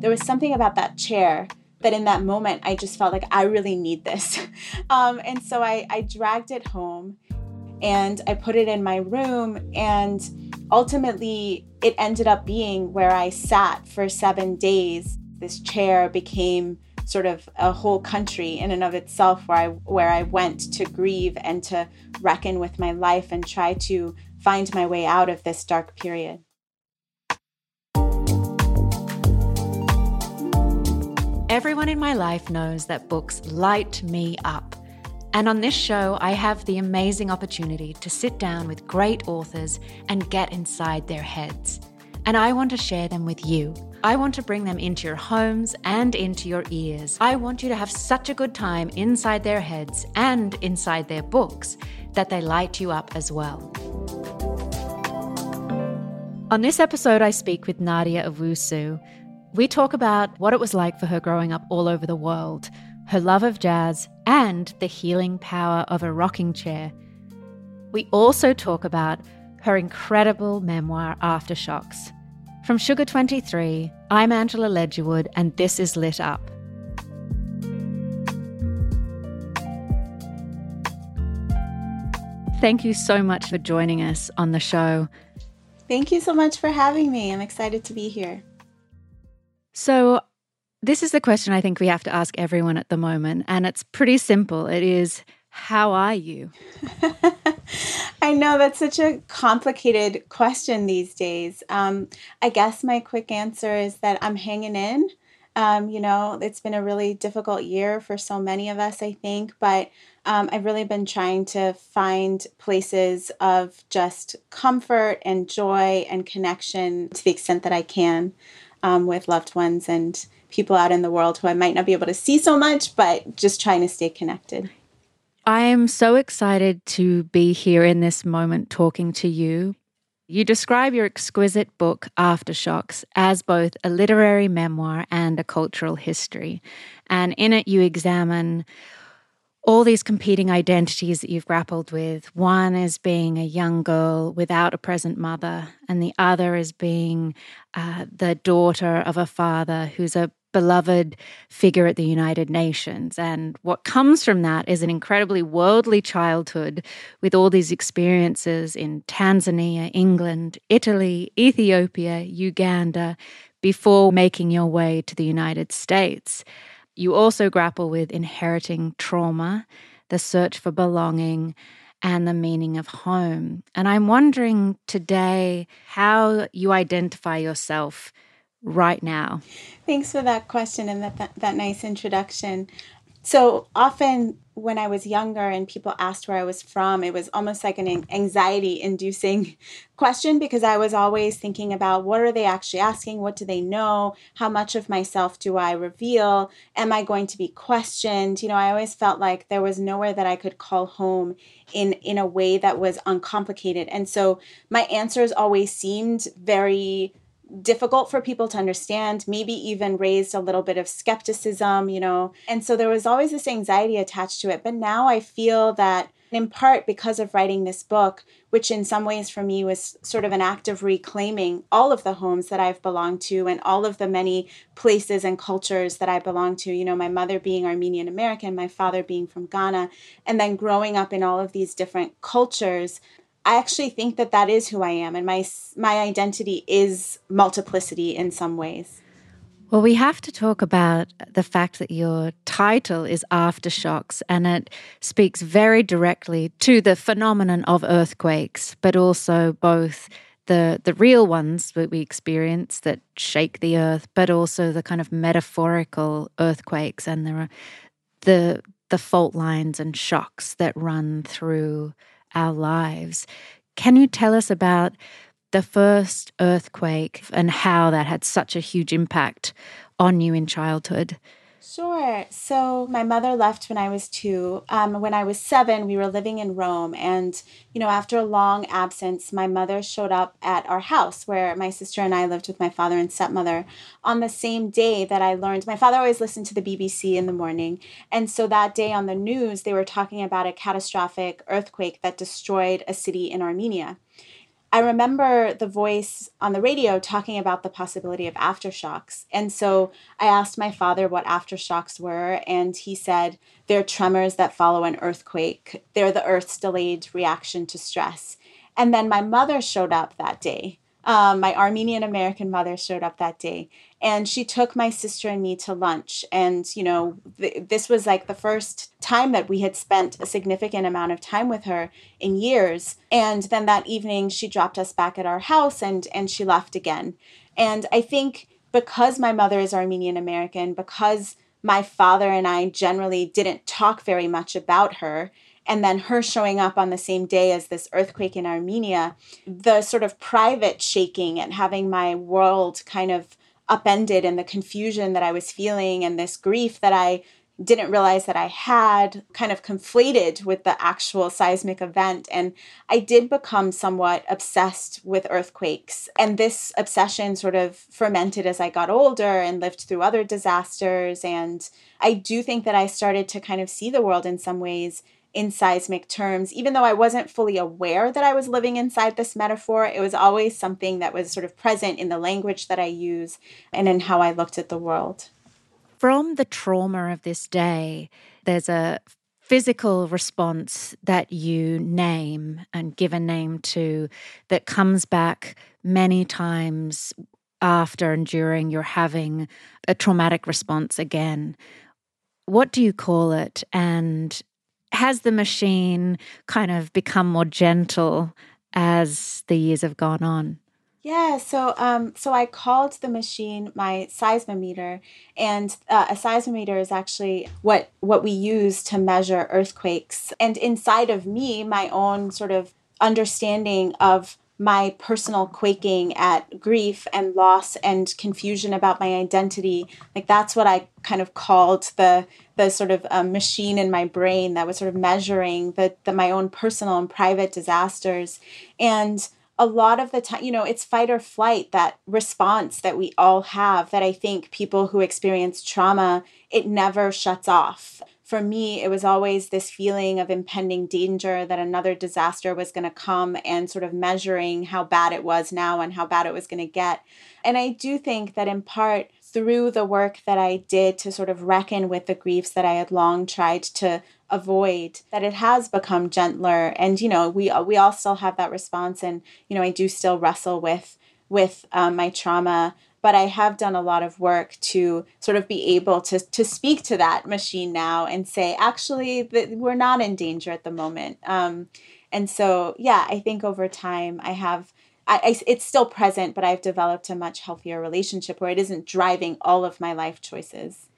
There was something about that chair that in that moment I just felt like I really need this. Um, and so I, I dragged it home and I put it in my room. And ultimately, it ended up being where I sat for seven days. This chair became sort of a whole country in and of itself where I where I went to grieve and to reckon with my life and try to find my way out of this dark period. Everyone in my life knows that books light me up. And on this show, I have the amazing opportunity to sit down with great authors and get inside their heads. And I want to share them with you. I want to bring them into your homes and into your ears. I want you to have such a good time inside their heads and inside their books that they light you up as well. On this episode, I speak with Nadia Owusu. We talk about what it was like for her growing up all over the world, her love of jazz, and the healing power of a rocking chair. We also talk about her incredible memoir, Aftershocks. From Sugar23, I'm Angela Ledgerwood, and this is Lit Up. Thank you so much for joining us on the show. Thank you so much for having me. I'm excited to be here. So, this is the question I think we have to ask everyone at the moment, and it's pretty simple. It is, How are you? I know that's such a complicated question these days. Um, I guess my quick answer is that I'm hanging in. Um, you know, it's been a really difficult year for so many of us, I think, but um, I've really been trying to find places of just comfort and joy and connection to the extent that I can um, with loved ones and people out in the world who I might not be able to see so much, but just trying to stay connected. I am so excited to be here in this moment talking to you. You describe your exquisite book, Aftershocks, as both a literary memoir and a cultural history. And in it, you examine all these competing identities that you've grappled with. One is being a young girl without a present mother, and the other is being uh, the daughter of a father who's a beloved figure at the United Nations. And what comes from that is an incredibly worldly childhood with all these experiences in Tanzania, England, Italy, Ethiopia, Uganda, before making your way to the United States. You also grapple with inheriting trauma, the search for belonging, and the meaning of home. And I'm wondering today how you identify yourself right now. Thanks for that question and that, that, that nice introduction. So often when I was younger and people asked where I was from, it was almost like an anxiety inducing question because I was always thinking about what are they actually asking? What do they know? How much of myself do I reveal? Am I going to be questioned? You know, I always felt like there was nowhere that I could call home in in a way that was uncomplicated. And so my answers always seemed very difficult for people to understand, maybe even raised a little bit of skepticism, you know. And so there was always this anxiety attached to it. But now I feel that in part because of writing this book, which in some ways for me was sort of an act of reclaiming all of the homes that I've belonged to and all of the many places and cultures that I belong to. You know, my mother being Armenian American, my father being from Ghana, and then growing up in all of these different cultures. I actually think that that is who I am, and my my identity is multiplicity in some ways. Well, we have to talk about the fact that your title is Aftershocks, and it speaks very directly to the phenomenon of earthquakes, but also both the the real ones that we experience that shake the earth, but also the kind of metaphorical earthquakes and the the the fault lines and shocks that run through our lives. Can you tell us about the first earthquake and how that had such a huge impact on you in childhood. Sure. So my mother left when I was two. Um, when I was seven, we were living in Rome. And, you know, after a long absence, my mother showed up at our house where my sister and I lived with my father and stepmother on the same day that I learned. My father always listened to the BBC in the morning. And so that day on the news, they were talking about a catastrophic earthquake that destroyed a city in Armenia. I remember the voice on the radio talking about the possibility of aftershocks. And so I asked my father what aftershocks were, and he said they're tremors that follow an earthquake. They're the Earth's delayed reaction to stress. And then my mother showed up that day um, my Armenian American mother showed up that day and she took my sister and me to lunch. And, you know, th- this was like the first time that we had spent a significant amount of time with her in years. And then that evening she dropped us back at our house and, and she left again. And I think because my mother is Armenian American, because my father and I generally didn't talk very much about her, and then her showing up on the same day as this earthquake in Armenia, the sort of private shaking and having my world kind of upended and the confusion that I was feeling and this grief that I didn't realize that I had kind of conflated with the actual seismic event. And I did become somewhat obsessed with earthquakes. And this obsession sort of fermented as I got older and lived through other disasters. And I do think that I started to kind of see the world in some ways in seismic terms, even though I wasn't fully aware that I was living inside this metaphor, it was always something that was sort of present in the language that I use and in how I looked at the world. From the trauma of this day, there's a physical response that you name and give a name to that comes back many times after and during you're having a traumatic response again. What do you call it? And has the machine kind of become more gentle as the years have gone on? Yeah, so um, so I called the machine my seismometer, and uh, a seismometer is actually what what we use to measure earthquakes. And inside of me, my own sort of understanding of my personal quaking at grief and loss and confusion about my identity like that's what i kind of called the the sort of um, machine in my brain that was sort of measuring the, the my own personal and private disasters. And a lot of the time you know it's fight or flight that response that we all have that i think people who experience trauma it never shuts off for me, it was always this feeling of impending danger that another disaster was going to come and sort of measuring how bad it was now and how bad it was going to get. And I do think that in part through the work that I did to sort of reckon with the griefs that I had long tried to avoid that it has become gentler and you know we we all still have that response and you know I do still wrestle with with um, my trauma but I have done a lot of work to sort of be able to to speak to that machine now and say, actually, we're not in danger at the moment. Um, and so, yeah, I think over time I have. I, I, it's still present, but I've developed a much healthier relationship where it isn't driving all of my life choices.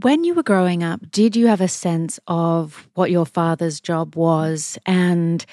When you were growing up, did you have a sense of what your father's job was and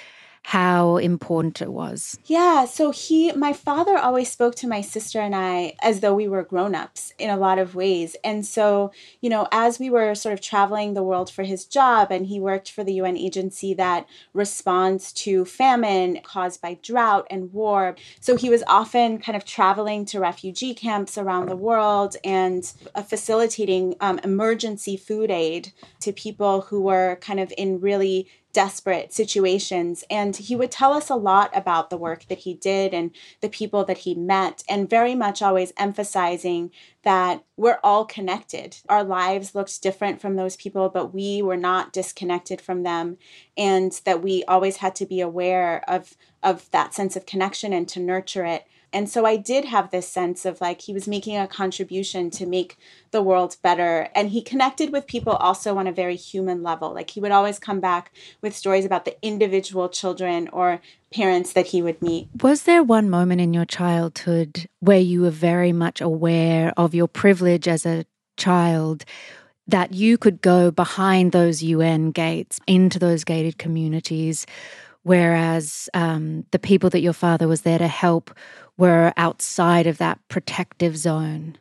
how important it was? Yeah, so he, my father always spoke to my sister and I as though we were grown ups in a lot of ways. And so, you know, as we were sort of traveling the world for his job, and he worked for the UN agency that responds to famine caused by drought and war. So he was often kind of traveling to refugee camps around the world and uh, facilitating um, emergency food aid to people who were kind of in really desperate situations. And he would tell us a lot about the work that he did and the people that he met, and very much always emphasizing that we're all connected. Our lives looked different from those people, but we were not disconnected from them, and that we always had to be aware of, of that sense of connection and to nurture it. And so I did have this sense of like he was making a contribution to make the world better. And he connected with people also on a very human level. Like he would always come back with stories about the individual children or parents that he would meet. Was there one moment in your childhood where you were very much aware of your privilege as a child? That you could go behind those UN gates into those gated communities whereas um, the people that your father was there to help were outside of that protective zone?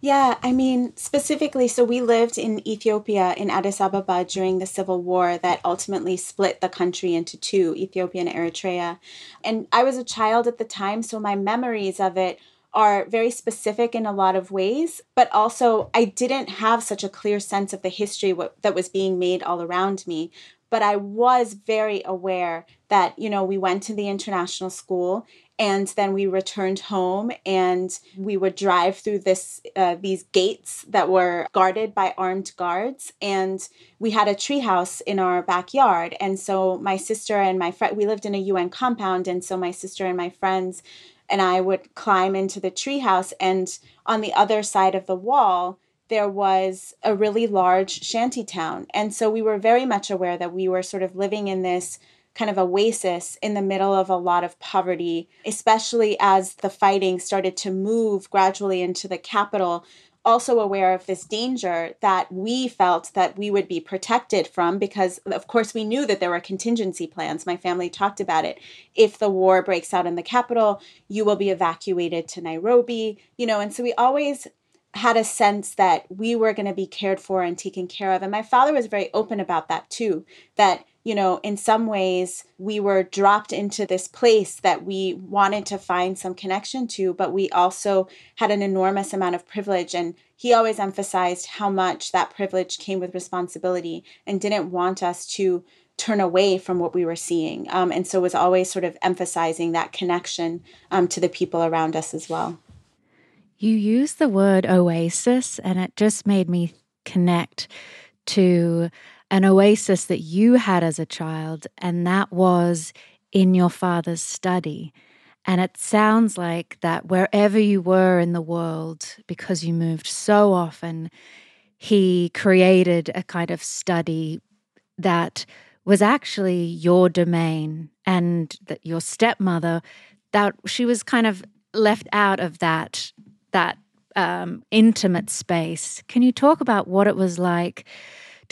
Yeah, I mean, specifically, so we lived in Ethiopia, in Addis Ababa, during the civil war that ultimately split the country into two Ethiopia and Eritrea. And I was a child at the time, so my memories of it are very specific in a lot of ways, but also I didn't have such a clear sense of the history that was being made all around me. But I was very aware that, you know, we went to the international school and then we returned home and we would drive through this uh, these gates that were guarded by armed guards and we had a treehouse in our backyard. And so my sister and my friend we lived in a UN compound and so my sister and my friends and I would climb into the treehouse and on the other side of the wall there was a really large shanty town and so we were very much aware that we were sort of living in this kind of oasis in the middle of a lot of poverty, especially as the fighting started to move gradually into the capital. Also, aware of this danger that we felt that we would be protected from because, of course, we knew that there were contingency plans. My family talked about it. If the war breaks out in the capital, you will be evacuated to Nairobi, you know, and so we always had a sense that we were going to be cared for and taken care of. And my father was very open about that too, that you know, in some ways, we were dropped into this place that we wanted to find some connection to, but we also had an enormous amount of privilege. And he always emphasized how much that privilege came with responsibility and didn't want us to turn away from what we were seeing. Um, and so was always sort of emphasizing that connection um, to the people around us as well. You use the word oasis, and it just made me connect to an oasis that you had as a child, and that was in your father's study. And it sounds like that wherever you were in the world, because you moved so often, he created a kind of study that was actually your domain and that your stepmother that she was kind of left out of that that um, intimate space can you talk about what it was like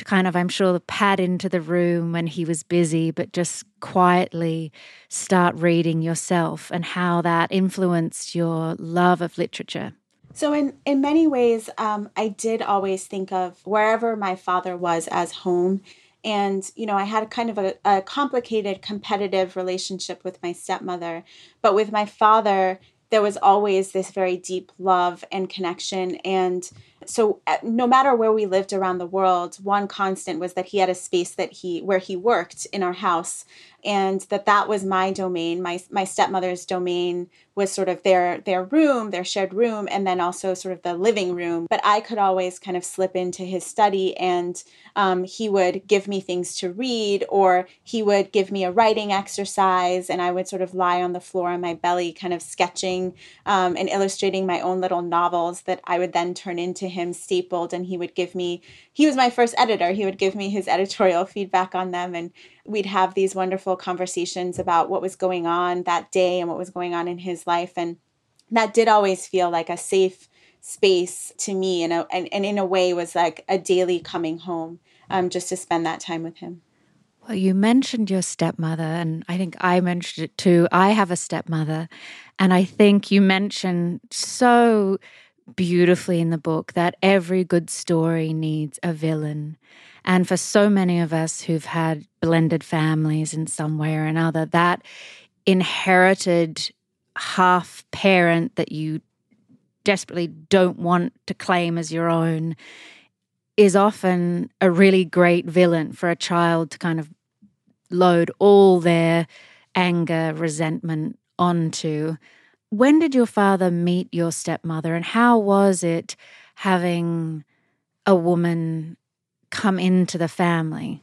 to kind of, I'm sure, pad into the room when he was busy, but just quietly start reading yourself and how that influenced your love of literature? So, in, in many ways, um, I did always think of wherever my father was as home. And, you know, I had kind of a, a complicated competitive relationship with my stepmother. But with my father, there was always this very deep love and connection. And so uh, no matter where we lived around the world one constant was that he had a space that he where he worked in our house and that that was my domain. My my stepmother's domain was sort of their their room their shared room and then also sort of the living room. But i could always kind of slip into his study and um, he would give me things to read or he would give me a writing exercise and i would sort of lie on the floor on my belly kind of sketching um, and illustrating my own little novels that i would then turn into him stapled and he would give me he was my first editor. He would give me his editorial feedback on them and we'd have these wonderful conversations about what was going on that day and what was going on in his life. And that did always feel like a safe space to me and, a, and, and in a way was like a daily coming home um, just to spend that time with him. Well you mentioned your stepmother and i think i mentioned it too. I have a stepmother and i think you mentioned so beautifully in the book that every good story needs a villain. And for so many of us who've had blended families in some way or another, that inherited half parent that you desperately don't want to claim as your own is often a really great villain for a child to kind of load all their anger, resentment onto when did your father meet your stepmother, and how was it having a woman come into the family?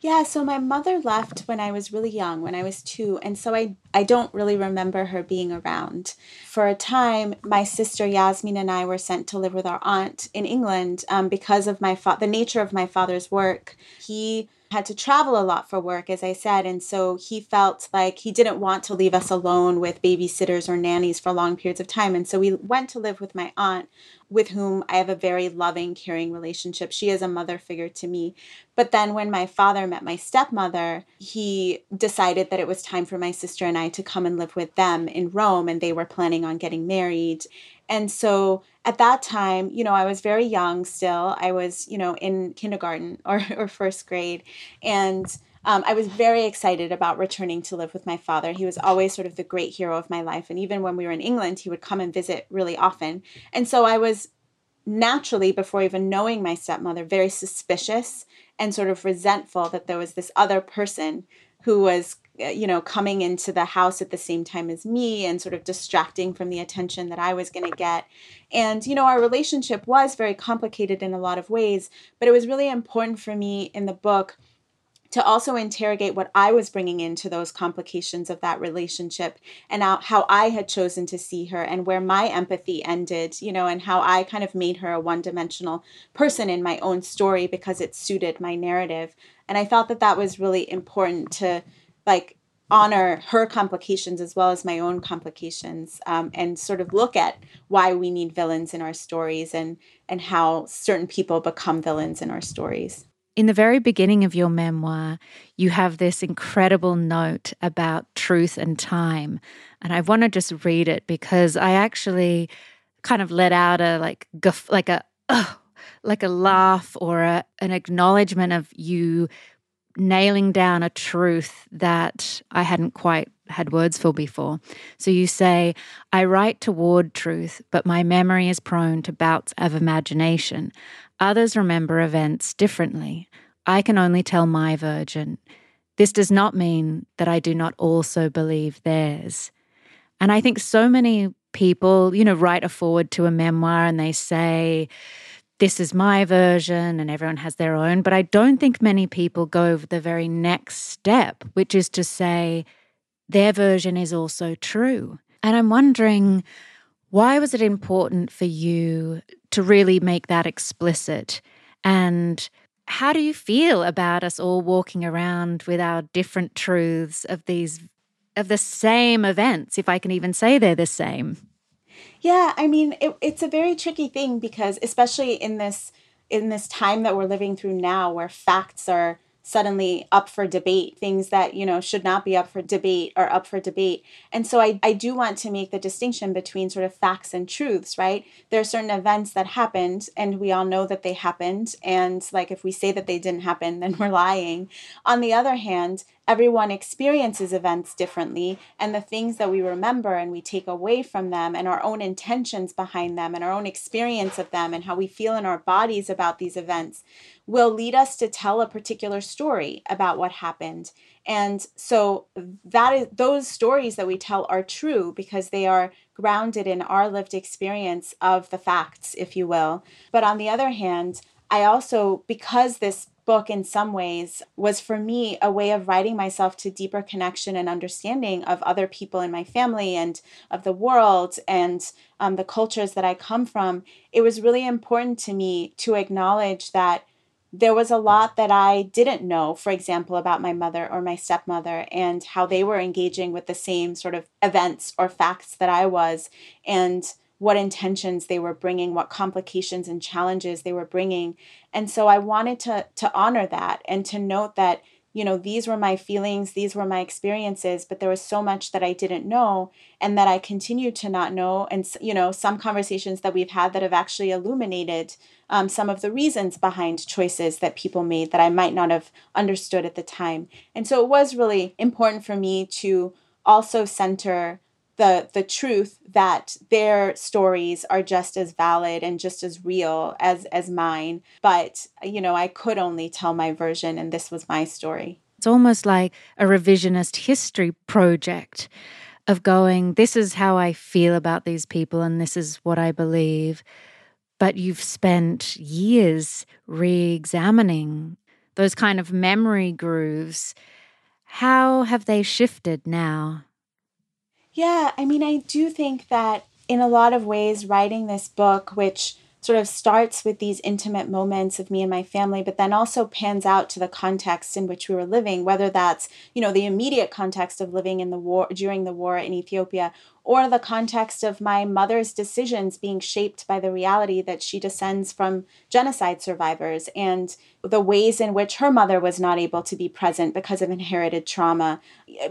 Yeah, so my mother left when I was really young, when I was two, and so I I don't really remember her being around. For a time, my sister Yasmin and I were sent to live with our aunt in England um, because of my fa- the nature of my father's work. He had to travel a lot for work, as I said. And so he felt like he didn't want to leave us alone with babysitters or nannies for long periods of time. And so we went to live with my aunt, with whom I have a very loving, caring relationship. She is a mother figure to me. But then when my father met my stepmother, he decided that it was time for my sister and I to come and live with them in Rome. And they were planning on getting married. And so at that time, you know, I was very young still. I was, you know, in kindergarten or, or first grade. And um, I was very excited about returning to live with my father. He was always sort of the great hero of my life. And even when we were in England, he would come and visit really often. And so I was naturally, before even knowing my stepmother, very suspicious and sort of resentful that there was this other person who was Uh, you know coming into the house at the same time as me and sort of distracting from the attention that I was going to get and you know our relationship was very complicated in a lot of ways but it was really important for me in the book to also interrogate what I was bringing into those complications of that relationship and how I had chosen to see her and where my empathy ended, you know, and how I kind of made her a one dimensional person in my own story because it suited my narrative. And I felt that that was really important to like honor her complications as well as my own complications um, and sort of look at why we need villains in our stories and and how certain people become villains in our stories. In the very beginning of your memoir you have this incredible note about truth and time and i want to just read it because i actually kind of let out a like guff, like a uh, like a laugh or a, an acknowledgement of you nailing down a truth that I hadn't quite had words for before. So you say, I write toward truth, but my memory is prone to bouts of imagination. Others remember events differently. I can only tell my version. This does not mean that I do not also believe theirs. And I think so many people, you know, write a forward to a memoir and they say, this is my version and everyone has their own. But I don't think many people go the very next step, which is to say their version is also true. And I'm wondering why was it important for you to really make that explicit? And how do you feel about us all walking around with our different truths of these of the same events, if I can even say they're the same? Yeah, I mean, it, it's a very tricky thing because especially in this in this time that we're living through now where facts are suddenly up for debate things that you know should not be up for debate are up for debate. And so I, I do want to make the distinction between sort of facts and truths right? There are certain events that happened and we all know that they happened. And like if we say that they didn't happen then we're lying. On the other hand everyone experiences events differently and the things that we remember and we take away from them and our own intentions behind them and our own experience of them and how we feel in our bodies about these events will lead us to tell a particular story about what happened. And so that is those stories that we tell are true because they are grounded in our lived experience of the facts if you will. But on the other hand I also, because this book in some ways was for me a way of writing myself to deeper connection and understanding of other people in my family and of the world and um, the cultures that I come from. It was really important to me to acknowledge that there was a lot that I didn't know, for example, about my mother or my stepmother and how they were engaging with the same sort of events or facts that I was. And what intentions they were bringing, what complications and challenges they were bringing. And so I wanted to to honor that and to note that you know these were my feelings these were my experiences but there was so much that i didn't know and that i continue to not know and you know some conversations that we've had that have actually illuminated um, some of the reasons behind choices that people made that i might not have understood at the time and so it was really important for me to also center the the truth that their stories are just as valid and just as real as as mine. But you know i could only tell my version and this was my story. It's almost like a revisionist history project of going this is how i feel about these people and this is what i believe. But you've spent years re-examining those kind of memory grooves. How have they shifted now yeah, I mean, I do think that in a lot of ways, writing this book, which sort of starts with these intimate moments of me and my family, but then also pans out to the context in which we were living, whether that's, you know, the immediate context of living in the war during the war in Ethiopia or the context of my mother's decisions being shaped by the reality that she descends from genocide survivors and the ways in which her mother was not able to be present because of inherited trauma.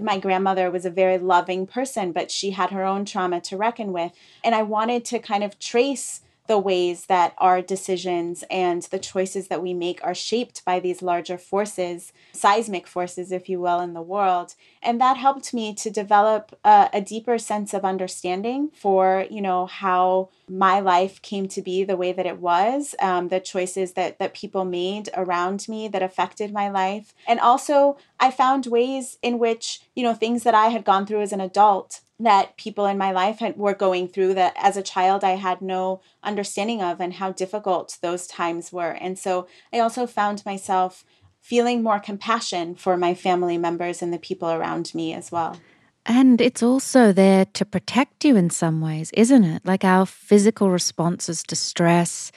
My grandmother was a very loving person, but she had her own trauma to reckon with. And I wanted to kind of trace the ways that our decisions and the choices that we make are shaped by these larger forces, seismic forces, if you will, in the world. And that helped me to develop a, a, deeper sense of understanding for, you know, how my life came to be the way that it was, um, the choices that, that people made around me that affected my life. And also, I found ways in which, you know, things that I had gone through as an adult that people in my life had, were going through that as a child I had no understanding of and how difficult those times were. And so I also found myself feeling more compassion for my family members and the people around me as well. And it's also there to protect you in some ways, isn't it? Like our physical responses to stress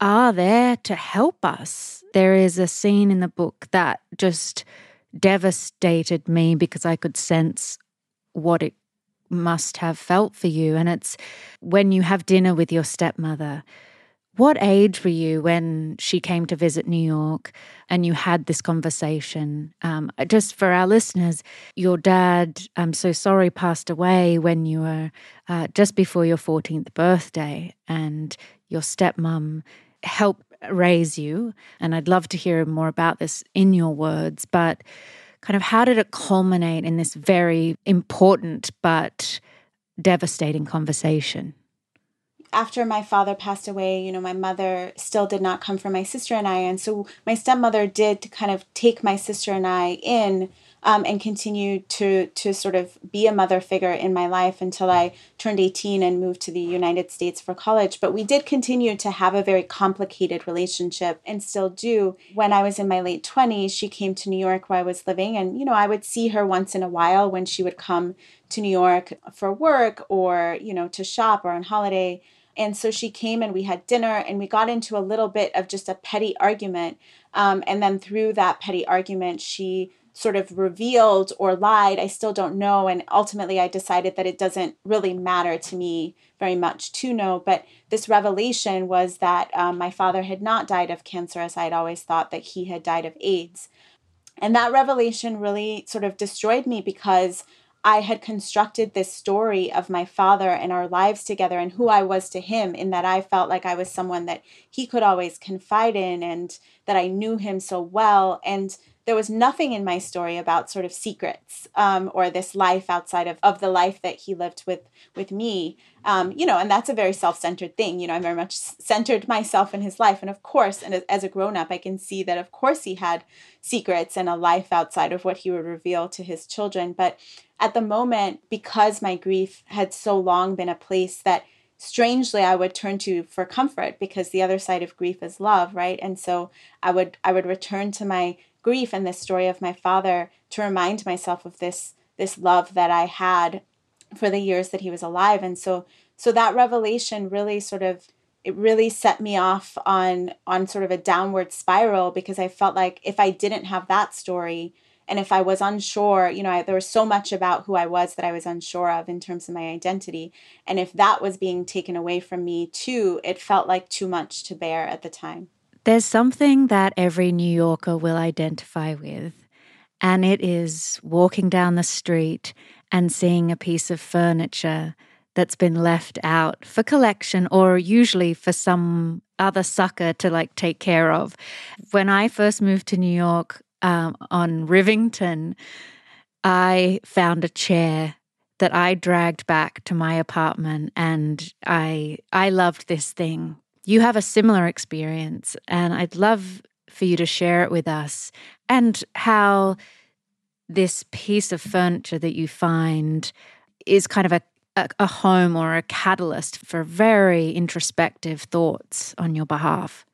are there to help us. There is a scene in the book that just devastated me because I could sense what it must have felt for you. And it's when you have dinner with your stepmother. What age were you when she came to visit New York and you had this conversation? Um, just for our listeners, your dad, I'm so sorry, passed away when you were uh, just before your 14th birthday, and your stepmom helped raise you. And I'd love to hear more about this in your words. But kind of how did it culminate in this very important but devastating conversation? After my father passed away, you know, my mother still did not come for my sister and I. And so my stepmother did kind of take my sister and I in um, and continued to to sort of be a mother figure in my life until I turned 18 and moved to the United States for college. But we did continue to have a very complicated relationship and still do. When I was in my late 20s, she came to New York where I was living, and you know I would see her once in a while when she would come to New York for work or you know to shop or on holiday. And so she came and we had dinner and we got into a little bit of just a petty argument. Um, and then through that petty argument, she sort of revealed or lied, I still don't know. And ultimately, I decided that it doesn't really matter to me very much to know. But this revelation was that um, my father had not died of cancer, as I'd always thought that he had died of AIDS. And that revelation really sort of destroyed me because I had constructed this story of my father and our lives together and who I was to him, in that I felt like I was someone that he could always confide in and that I knew him so well. And there was nothing in my story about sort of secrets um, or this life outside of, of the life that he lived with with me. Um, you know and that's a very self-centered thing. You know i very much centered myself in his life. And of course and as a grown-up i can see that of course he had secrets and a life outside of what he would reveal to his children. But at the moment because my grief had so long been a place that strangely i would turn to for comfort because the other side of grief is love right? And so i would i would return to my grief and this story of my father to remind myself of this this love that I had for the years that he was alive and so so that revelation really sort of it really set me off on on sort of a downward spiral because I felt like if I didn't have that story and if I was unsure, you know, I, there was so much about who I was that I was unsure of in terms of my identity. And if that was being taken away from me too, it felt like too much to bear at the time. There's something that every New Yorker will identify with, and it is walking down the street and seeing a piece of furniture that's been left out for collection or usually for some other sucker to like take care of. When I first moved to New York um, on Rivington, I found a chair that I dragged back to my apartment and I I loved this thing you have a similar experience, and I'd love for you to share it with us and how this piece of furniture that you find is kind of a, a, a home or a catalyst for very introspective thoughts on your behalf.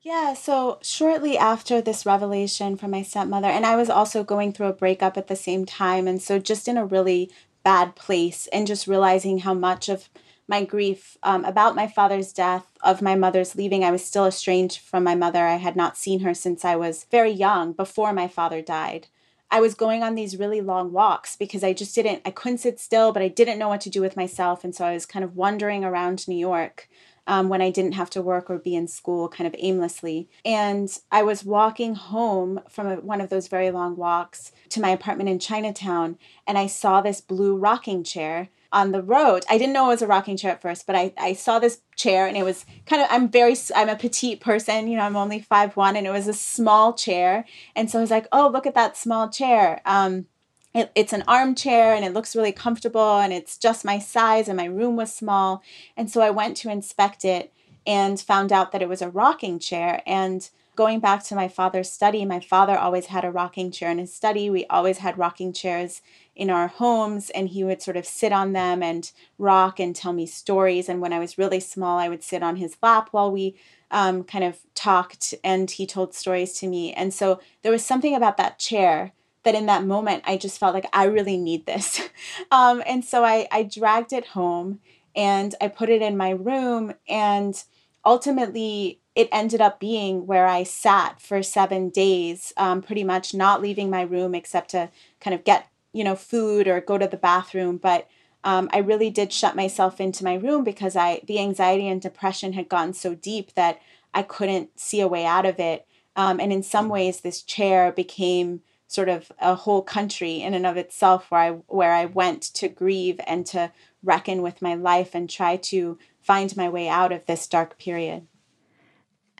Yeah, so shortly after this revelation from my stepmother, and I was also going through a breakup at the same time, and so just in a really bad place, and just realizing how much of my grief um, about my father's death, of my mother's leaving. I was still estranged from my mother. I had not seen her since I was very young, before my father died. I was going on these really long walks because I just didn't, I couldn't sit still, but I didn't know what to do with myself. And so I was kind of wandering around New York um, when I didn't have to work or be in school kind of aimlessly. And I was walking home from a, one of those very long walks to my apartment in Chinatown, and I saw this blue rocking chair on the road. I didn't know it was a rocking chair at first, but I, I saw this chair and it was kind of I'm very I'm a petite person, you know, I'm only five one, and it was a small chair. And so I was like, oh, look at that small chair. Um, it, it's an armchair and it looks really comfortable and it's just my size and my room was small. And so I went to inspect it and found out that it was a rocking chair. And going back to my father's study, my father always had a rocking chair in his study. We always had rocking chairs in our homes, and he would sort of sit on them and rock and tell me stories. And when I was really small, I would sit on his lap while we um, kind of talked and he told stories to me. And so there was something about that chair that in that moment I just felt like I really need this. Um, and so I, I dragged it home and I put it in my room. And ultimately, it ended up being where I sat for seven days, um, pretty much not leaving my room except to kind of get, you know, food or go to the bathroom. But um, I really did shut myself into my room because I the anxiety and depression had gotten so deep that I couldn't see a way out of it. Um, and in some ways, this chair became sort of a whole country in and of itself where I where I went to grieve and to reckon with my life and try to find my way out of this dark period.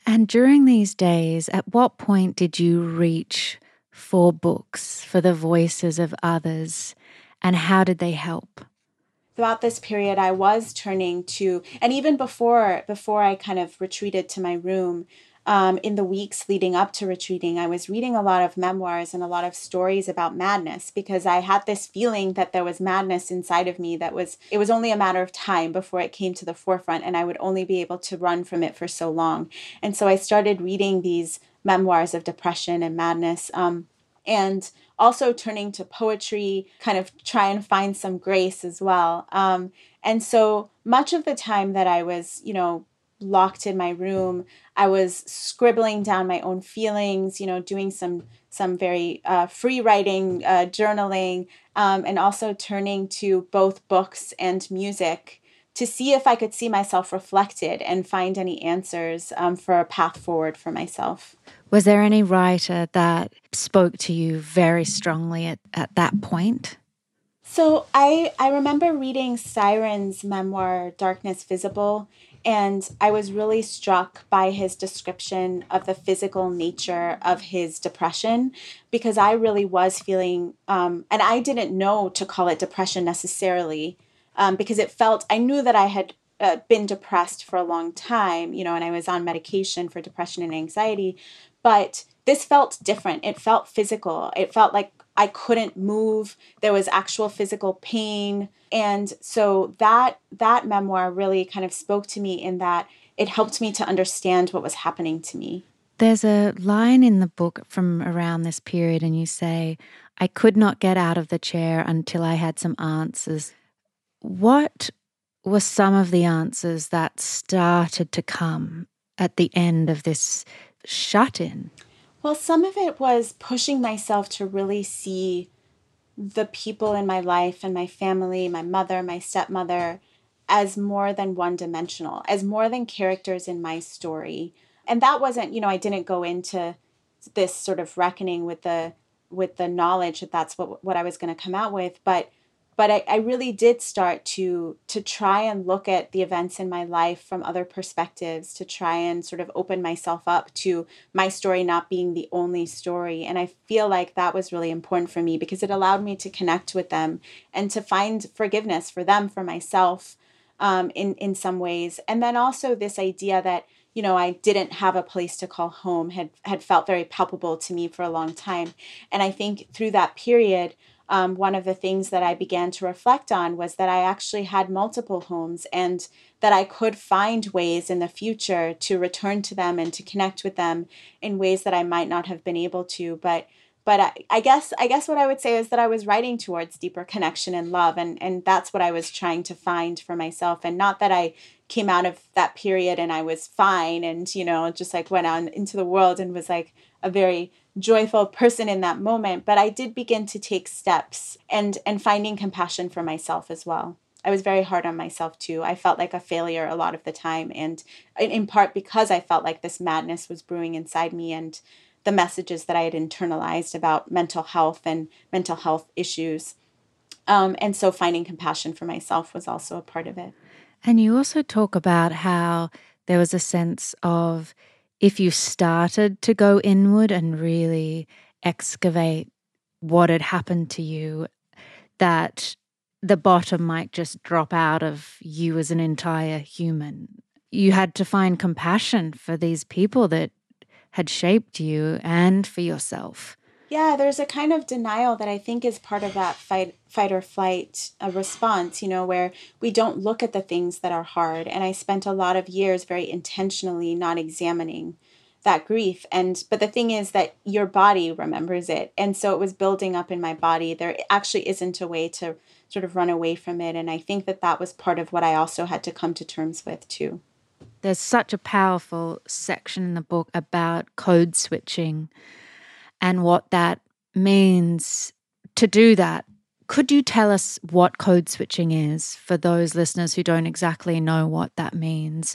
And during these days, at what point did you reach for books, for the voices of others, and how did they help? Throughout this period, I was turning to, and even before before I kind of retreated to my room, um, in the weeks leading up to retreating, I was reading a lot of memoirs and a lot of stories about madness because I had this feeling that there was madness inside of me that was, it was only a matter of time before it came to the forefront and I would only be able to run from it for so long. And so I started reading these memoirs of depression and madness. Um, and also turning to poetry, kind of try and find some grace as well. Um, and so much of the time that I was, you know, locked in my room. I was scribbling down my own feelings, you know, doing some some very uh, free writing, uh, journaling, um, and also turning to both books and music to see if I could see myself reflected and find any answers um, for a path forward for myself. Was there any writer that spoke to you very strongly at, at that point? So I, I remember reading Styron's memoir, Darkness Visible, and I was really struck by his description of the physical nature of his depression because I really was feeling, um, and I didn't know to call it depression necessarily um, because it felt, I knew that I had uh, been depressed for a long time, you know, and I was on medication for depression and anxiety, but this felt different. It felt physical. It felt like I couldn't move. There was actual physical pain. And so that that memoir really kind of spoke to me in that it helped me to understand what was happening to me. There's a line in the book from around this period, and you say, I could not get out of the chair until I had some answers. What were some of the answers that started to come at the end of this shut in? Well, some of it was pushing myself to really see the people in my life and my family, my mother, my stepmother, as more than one dimensional, as more than characters in my story. And that wasn't, you know, I didn't go into this sort of reckoning with the with the knowledge that that's what what I was going to come out with, but but I, I really did start to to try and look at the events in my life from other perspectives to try and sort of open myself up to my story not being the only story. And i feel like that was really important for me because it allowed me to connect with them and to find forgiveness for them for myself um, in in some ways. And then also this idea that you know i didn't have a place to call home had had felt very palpable to me for a long time. And i think through that period um, one of the things that I began to reflect on was that I actually had multiple homes and that I could find ways in the future to return to them and to connect with them in ways that I might not have been able to. But but I, I guess I guess what I would say is that I was writing towards deeper connection and love and and that's what I was trying to find for myself and not that I came out of that period and I was fine and you know just like went out into the world and was like a very joyful person in that moment but I did begin to take steps and and finding compassion for myself as well. I was very hard on myself too. I felt like a failure a lot of the time and in part because I felt like this madness was brewing inside me and the messages that I had internalized about mental health and mental health issues. Um, and so finding compassion for myself was also a part of it. And you also talk about how there was a sense of if you started to go inward and really excavate what had happened to you, that the bottom might just drop out of you as an entire human. You had to find compassion for these people that had shaped you and for yourself. Yeah, there's a kind of denial that I think is part of that fight fight or flight uh, response, you know, where we don't look at the things that are hard. And I spent a lot of years very intentionally not examining that grief. And but the thing is that your body remembers it. And so it was building up in my body. There actually isn't a way to sort of run away from it. And i think that that was part of what i also had to come to terms with too. There's such a powerful section in the book about code switching and what that means to do that. Could you tell us what code switching is for those listeners who don't exactly know what that means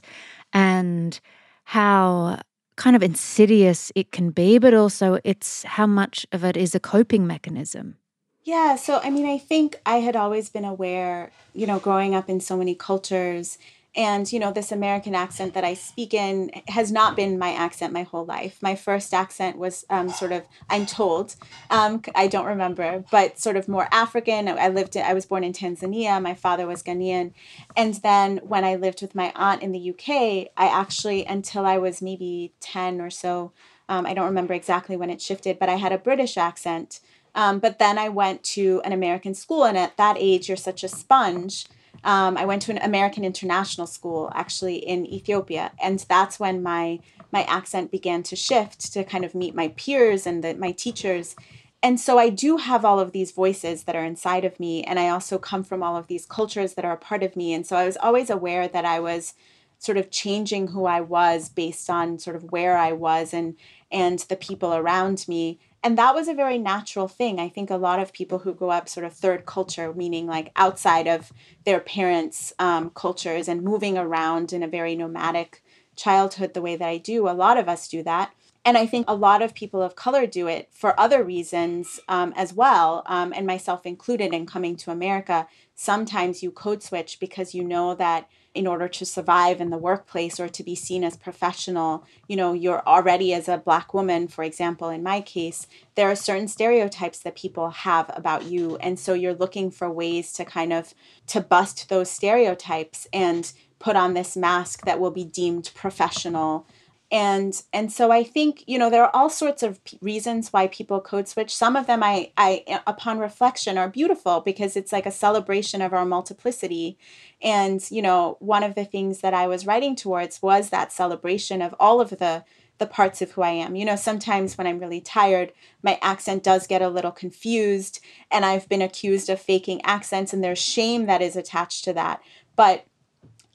and how kind of insidious it can be, but also it's how much of it is a coping mechanism? Yeah, so I mean, I think I had always been aware, you know, growing up in so many cultures and you know this american accent that i speak in has not been my accent my whole life. My first accent was um, sort of i'm told um, i don't remember but sort of more african. I lived i was born in tanzania. My father was ghanaian. And then when i lived with my aunt in the uk i actually until i was maybe 10 or so um, i don't remember exactly when it shifted but i had a british accent. Um, but then i went to an american school and at that age you're such a sponge um, I went to an American international school actually in Ethiopia, and that's when my my accent began to shift to kind of meet my peers and the, my teachers. And so I do have all of these voices that are inside of me, and I also come from all of these cultures that are a part of me. And so I was always aware that I was sort of changing who I was based on sort of where I was and and the people around me and that was a very natural thing. I think a lot of people who grow up sort of third culture, meaning like outside of their parents' um, cultures and moving around in a very nomadic childhood, the way that I do, a lot of us do that. And I think a lot of people of color do it for other reasons um, as well, um, and myself included in coming to America. Sometimes you code switch because you know that in order to survive in the workplace or to be seen as professional. You know you're already as a black woman for example in my case there are certain stereotypes that people have about you. And so you're looking for ways to kind of to bust those stereotypes and put on this mask that will be deemed professional and and so i think you know there are all sorts of p- reasons why people code switch. Some of them i i upon reflection are beautiful because it's like a celebration of our multiplicity. And you know one of the things that i was writing towards was that celebration of all of the the parts of who i am. You know sometimes when i'm really tired my accent does get a little confused and i've been accused of faking accents and there's shame that is attached to that. But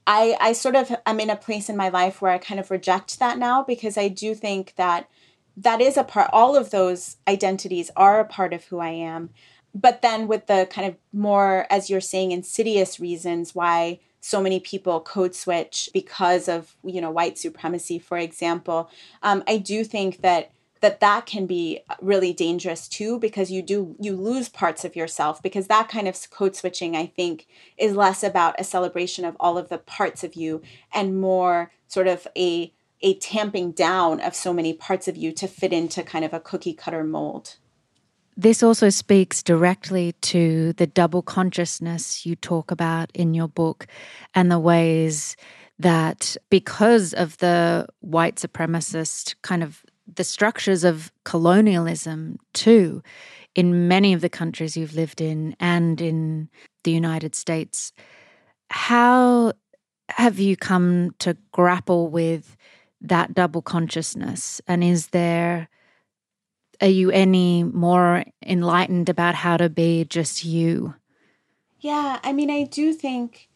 I, I sort of am in a place in my life where I kind of reject that now because I do think that that is a part, all of those identities are a part of who I am. But then with the kind of more, as you're saying, insidious reasons why so many people code switch because of, you know, white supremacy, for example, um, I do think that that that can be really dangerous too because you do you lose parts of yourself because that kind of code switching i think is less about a celebration of all of the parts of you and more sort of a a tamping down of so many parts of you to fit into kind of a cookie cutter mold. This also speaks directly to the double consciousness you talk about in your book and the ways that because of the white supremacist kind of the structures of colonialism too in many of the countries you've lived in and in the United States. How have you come to grapple with that double consciousness? And is there are you any more enlightened about how to be just you? Yeah, I mean, I do think.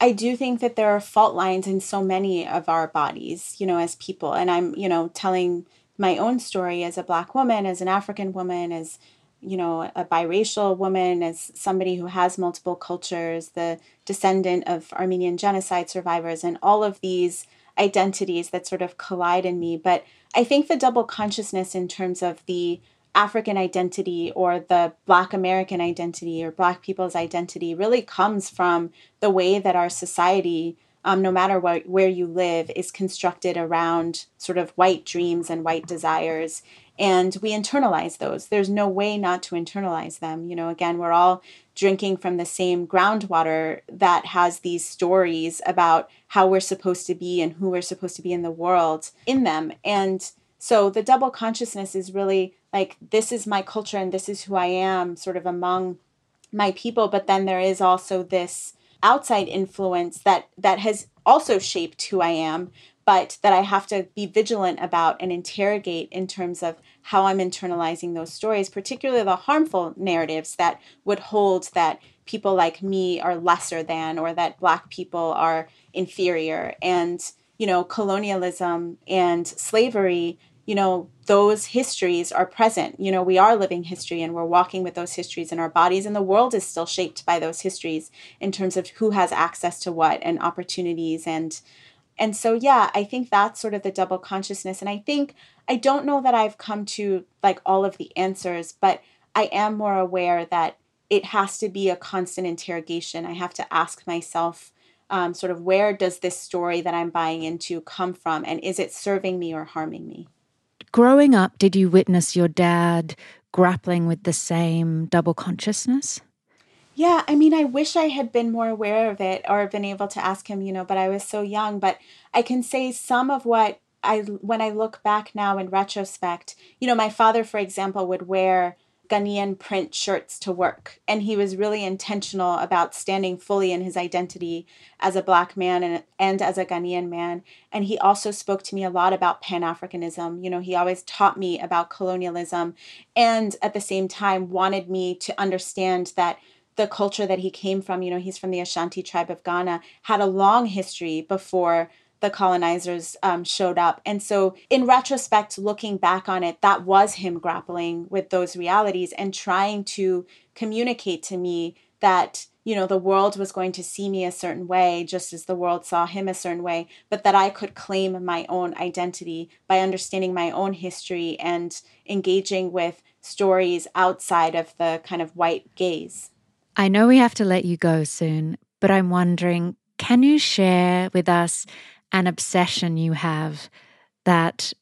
I do think that there are fault lines in so many of our bodies, you know, as people. And I'm, you know, telling my own story as a Black woman, as an African woman, as, you know, a biracial woman, as somebody who has multiple cultures, the descendant of Armenian genocide survivors, and all of these identities that sort of collide in me. But I think the double consciousness in terms of the African identity or the Black American identity or Black people's identity really comes from the way that our society, um, no matter what, where you live, is constructed around sort of white dreams and white desires. And we internalize those. There's no way not to internalize them. You know, again, we're all drinking from the same groundwater that has these stories about how we're supposed to be and who we're supposed to be in the world in them. And so the double consciousness is really like this is my culture and this is who I am sort of among my people but then there is also this outside influence that that has also shaped who I am but that I have to be vigilant about and interrogate in terms of how I'm internalizing those stories, particularly the harmful narratives that would hold that people like me are lesser than or that Black people are inferior. And, you know, colonialism and slavery you know, those histories are present. You know, we are living history and we're walking with those histories in our bodies, and the world is still shaped by those histories in terms of who has access to what and opportunities and and so yeah, I think that's sort of the double consciousness. And I think I don't know that I've come to like all of the answers, but I am more aware that it has to be a constant interrogation. I have to ask myself, um, sort of where does this story that I'm buying into come from, and is it serving me or harming me? Growing up, did you witness your dad grappling with the same double consciousness? Yeah, I mean, I wish I had been more aware of it or been able to ask him, you know, but I was so young. But I can say some of what I, when I look back now in retrospect, you know, my father, for example, would wear Ghanaian print shirts to work. And he was really intentional about standing fully in his identity as a black man and, and as a Ghanaian man. And he also spoke to me a lot about Pan Africanism. You know, he always taught me about colonialism and at the same time wanted me to understand that the culture that he came from, you know, he's from the Ashanti tribe of Ghana, had a long history before the colonizers um, showed up. And so, in retrospect, looking back on it, that was him grappling with those realities and trying to communicate to me that, you know, the world was going to see me a certain way, just as the world saw him a certain way, but that I could claim my own identity by understanding my own history and engaging with stories outside of the kind of white gaze. I know we have to let you go soon, but I'm wondering can you share with us an obsession you have that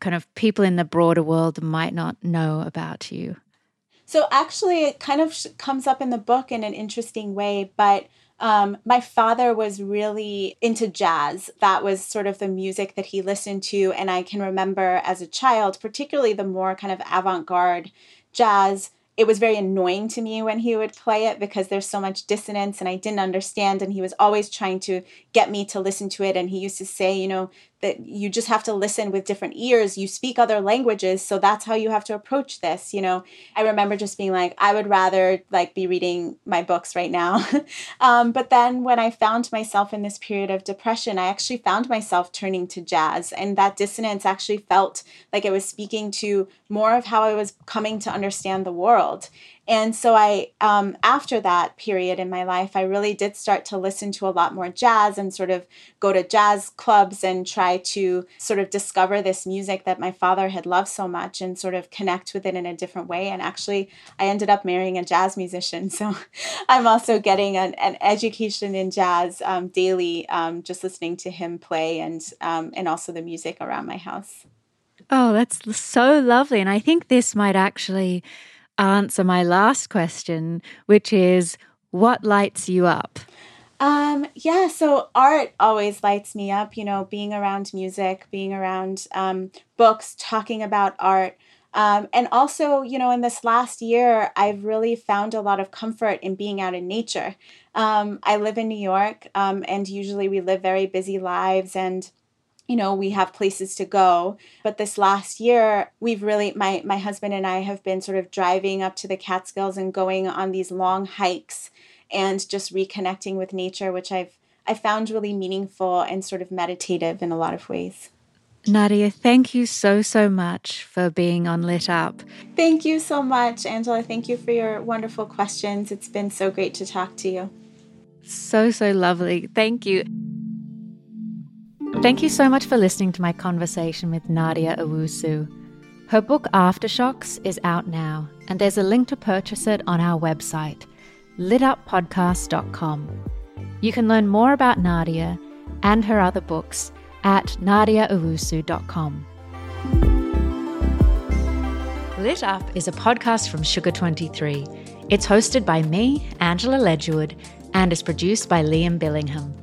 kind of people in the broader world might not know about you? So, actually, it kind of comes up in the book in an interesting way, but um, my father was really into jazz. That was sort of the music that he listened to. And I can remember as a child, particularly the more kind of avant garde jazz it was very annoying to me when he would play it because there's so much dissonance and I didn't understand. And he was always trying to get me to listen to it. And he used to say, you know, that you just have to listen with different ears. You speak other languages, so that's how you have to approach this. You know, I remember just being like, I would rather like be reading my books right now. um, but then when I found myself in this period of depression, I actually found myself turning to jazz, and that dissonance actually felt like it was speaking to more of how I was coming to understand the world. And so I, um, after that period in my life, I really did start to listen to a lot more jazz and sort of go to jazz clubs and try to sort of discover this music that my father had loved so much and sort of connect with it in a different way. And actually, I ended up marrying a jazz musician. So I'm also getting an, an education in jazz um, daily, um, just listening to him play and, um, and also the music around my house. Oh, that's so lovely. And I think this might actually answer my last question, which is what lights you up? Um, yeah, so art always lights me up, you know, being around music, being around um, books, talking about art. Um, and also, you know, in this last year, I've really found a lot of comfort in being out in nature. Um, I live in New York, um, and usually we live very busy lives and you know we have places to go but this last year we've really my my husband and I have been sort of driving up to the Catskills and going on these long hikes and just reconnecting with nature which I've I found really meaningful and sort of meditative in a lot of ways. Nadia, thank you so, so much for being on Lit Up. Thank you so much, Angela. Thank you for your wonderful questions. It's been so great to talk to you. So, so lovely. Thank you. Thank you so much for listening to my conversation with Nadia Owusu. Her book Aftershocks is out now, and there's a link to purchase it on our website, lituppodcast.com. You can learn more about Nadia and her other books at nadiaowusu.com. Lit Up is a podcast from Sugar23. It's hosted by me, Angela Ledgerwood, and is produced by Liam Billingham.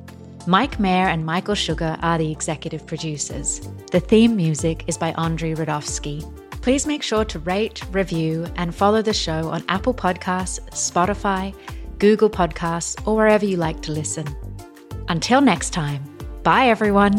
Mike Mayer and Michael Sugar are the executive producers. The theme music is by Andrey Radovsky. Please make sure to rate, review, and follow the show on Apple Podcasts, Spotify, Google Podcasts, or wherever you like to listen. Until next time, bye everyone.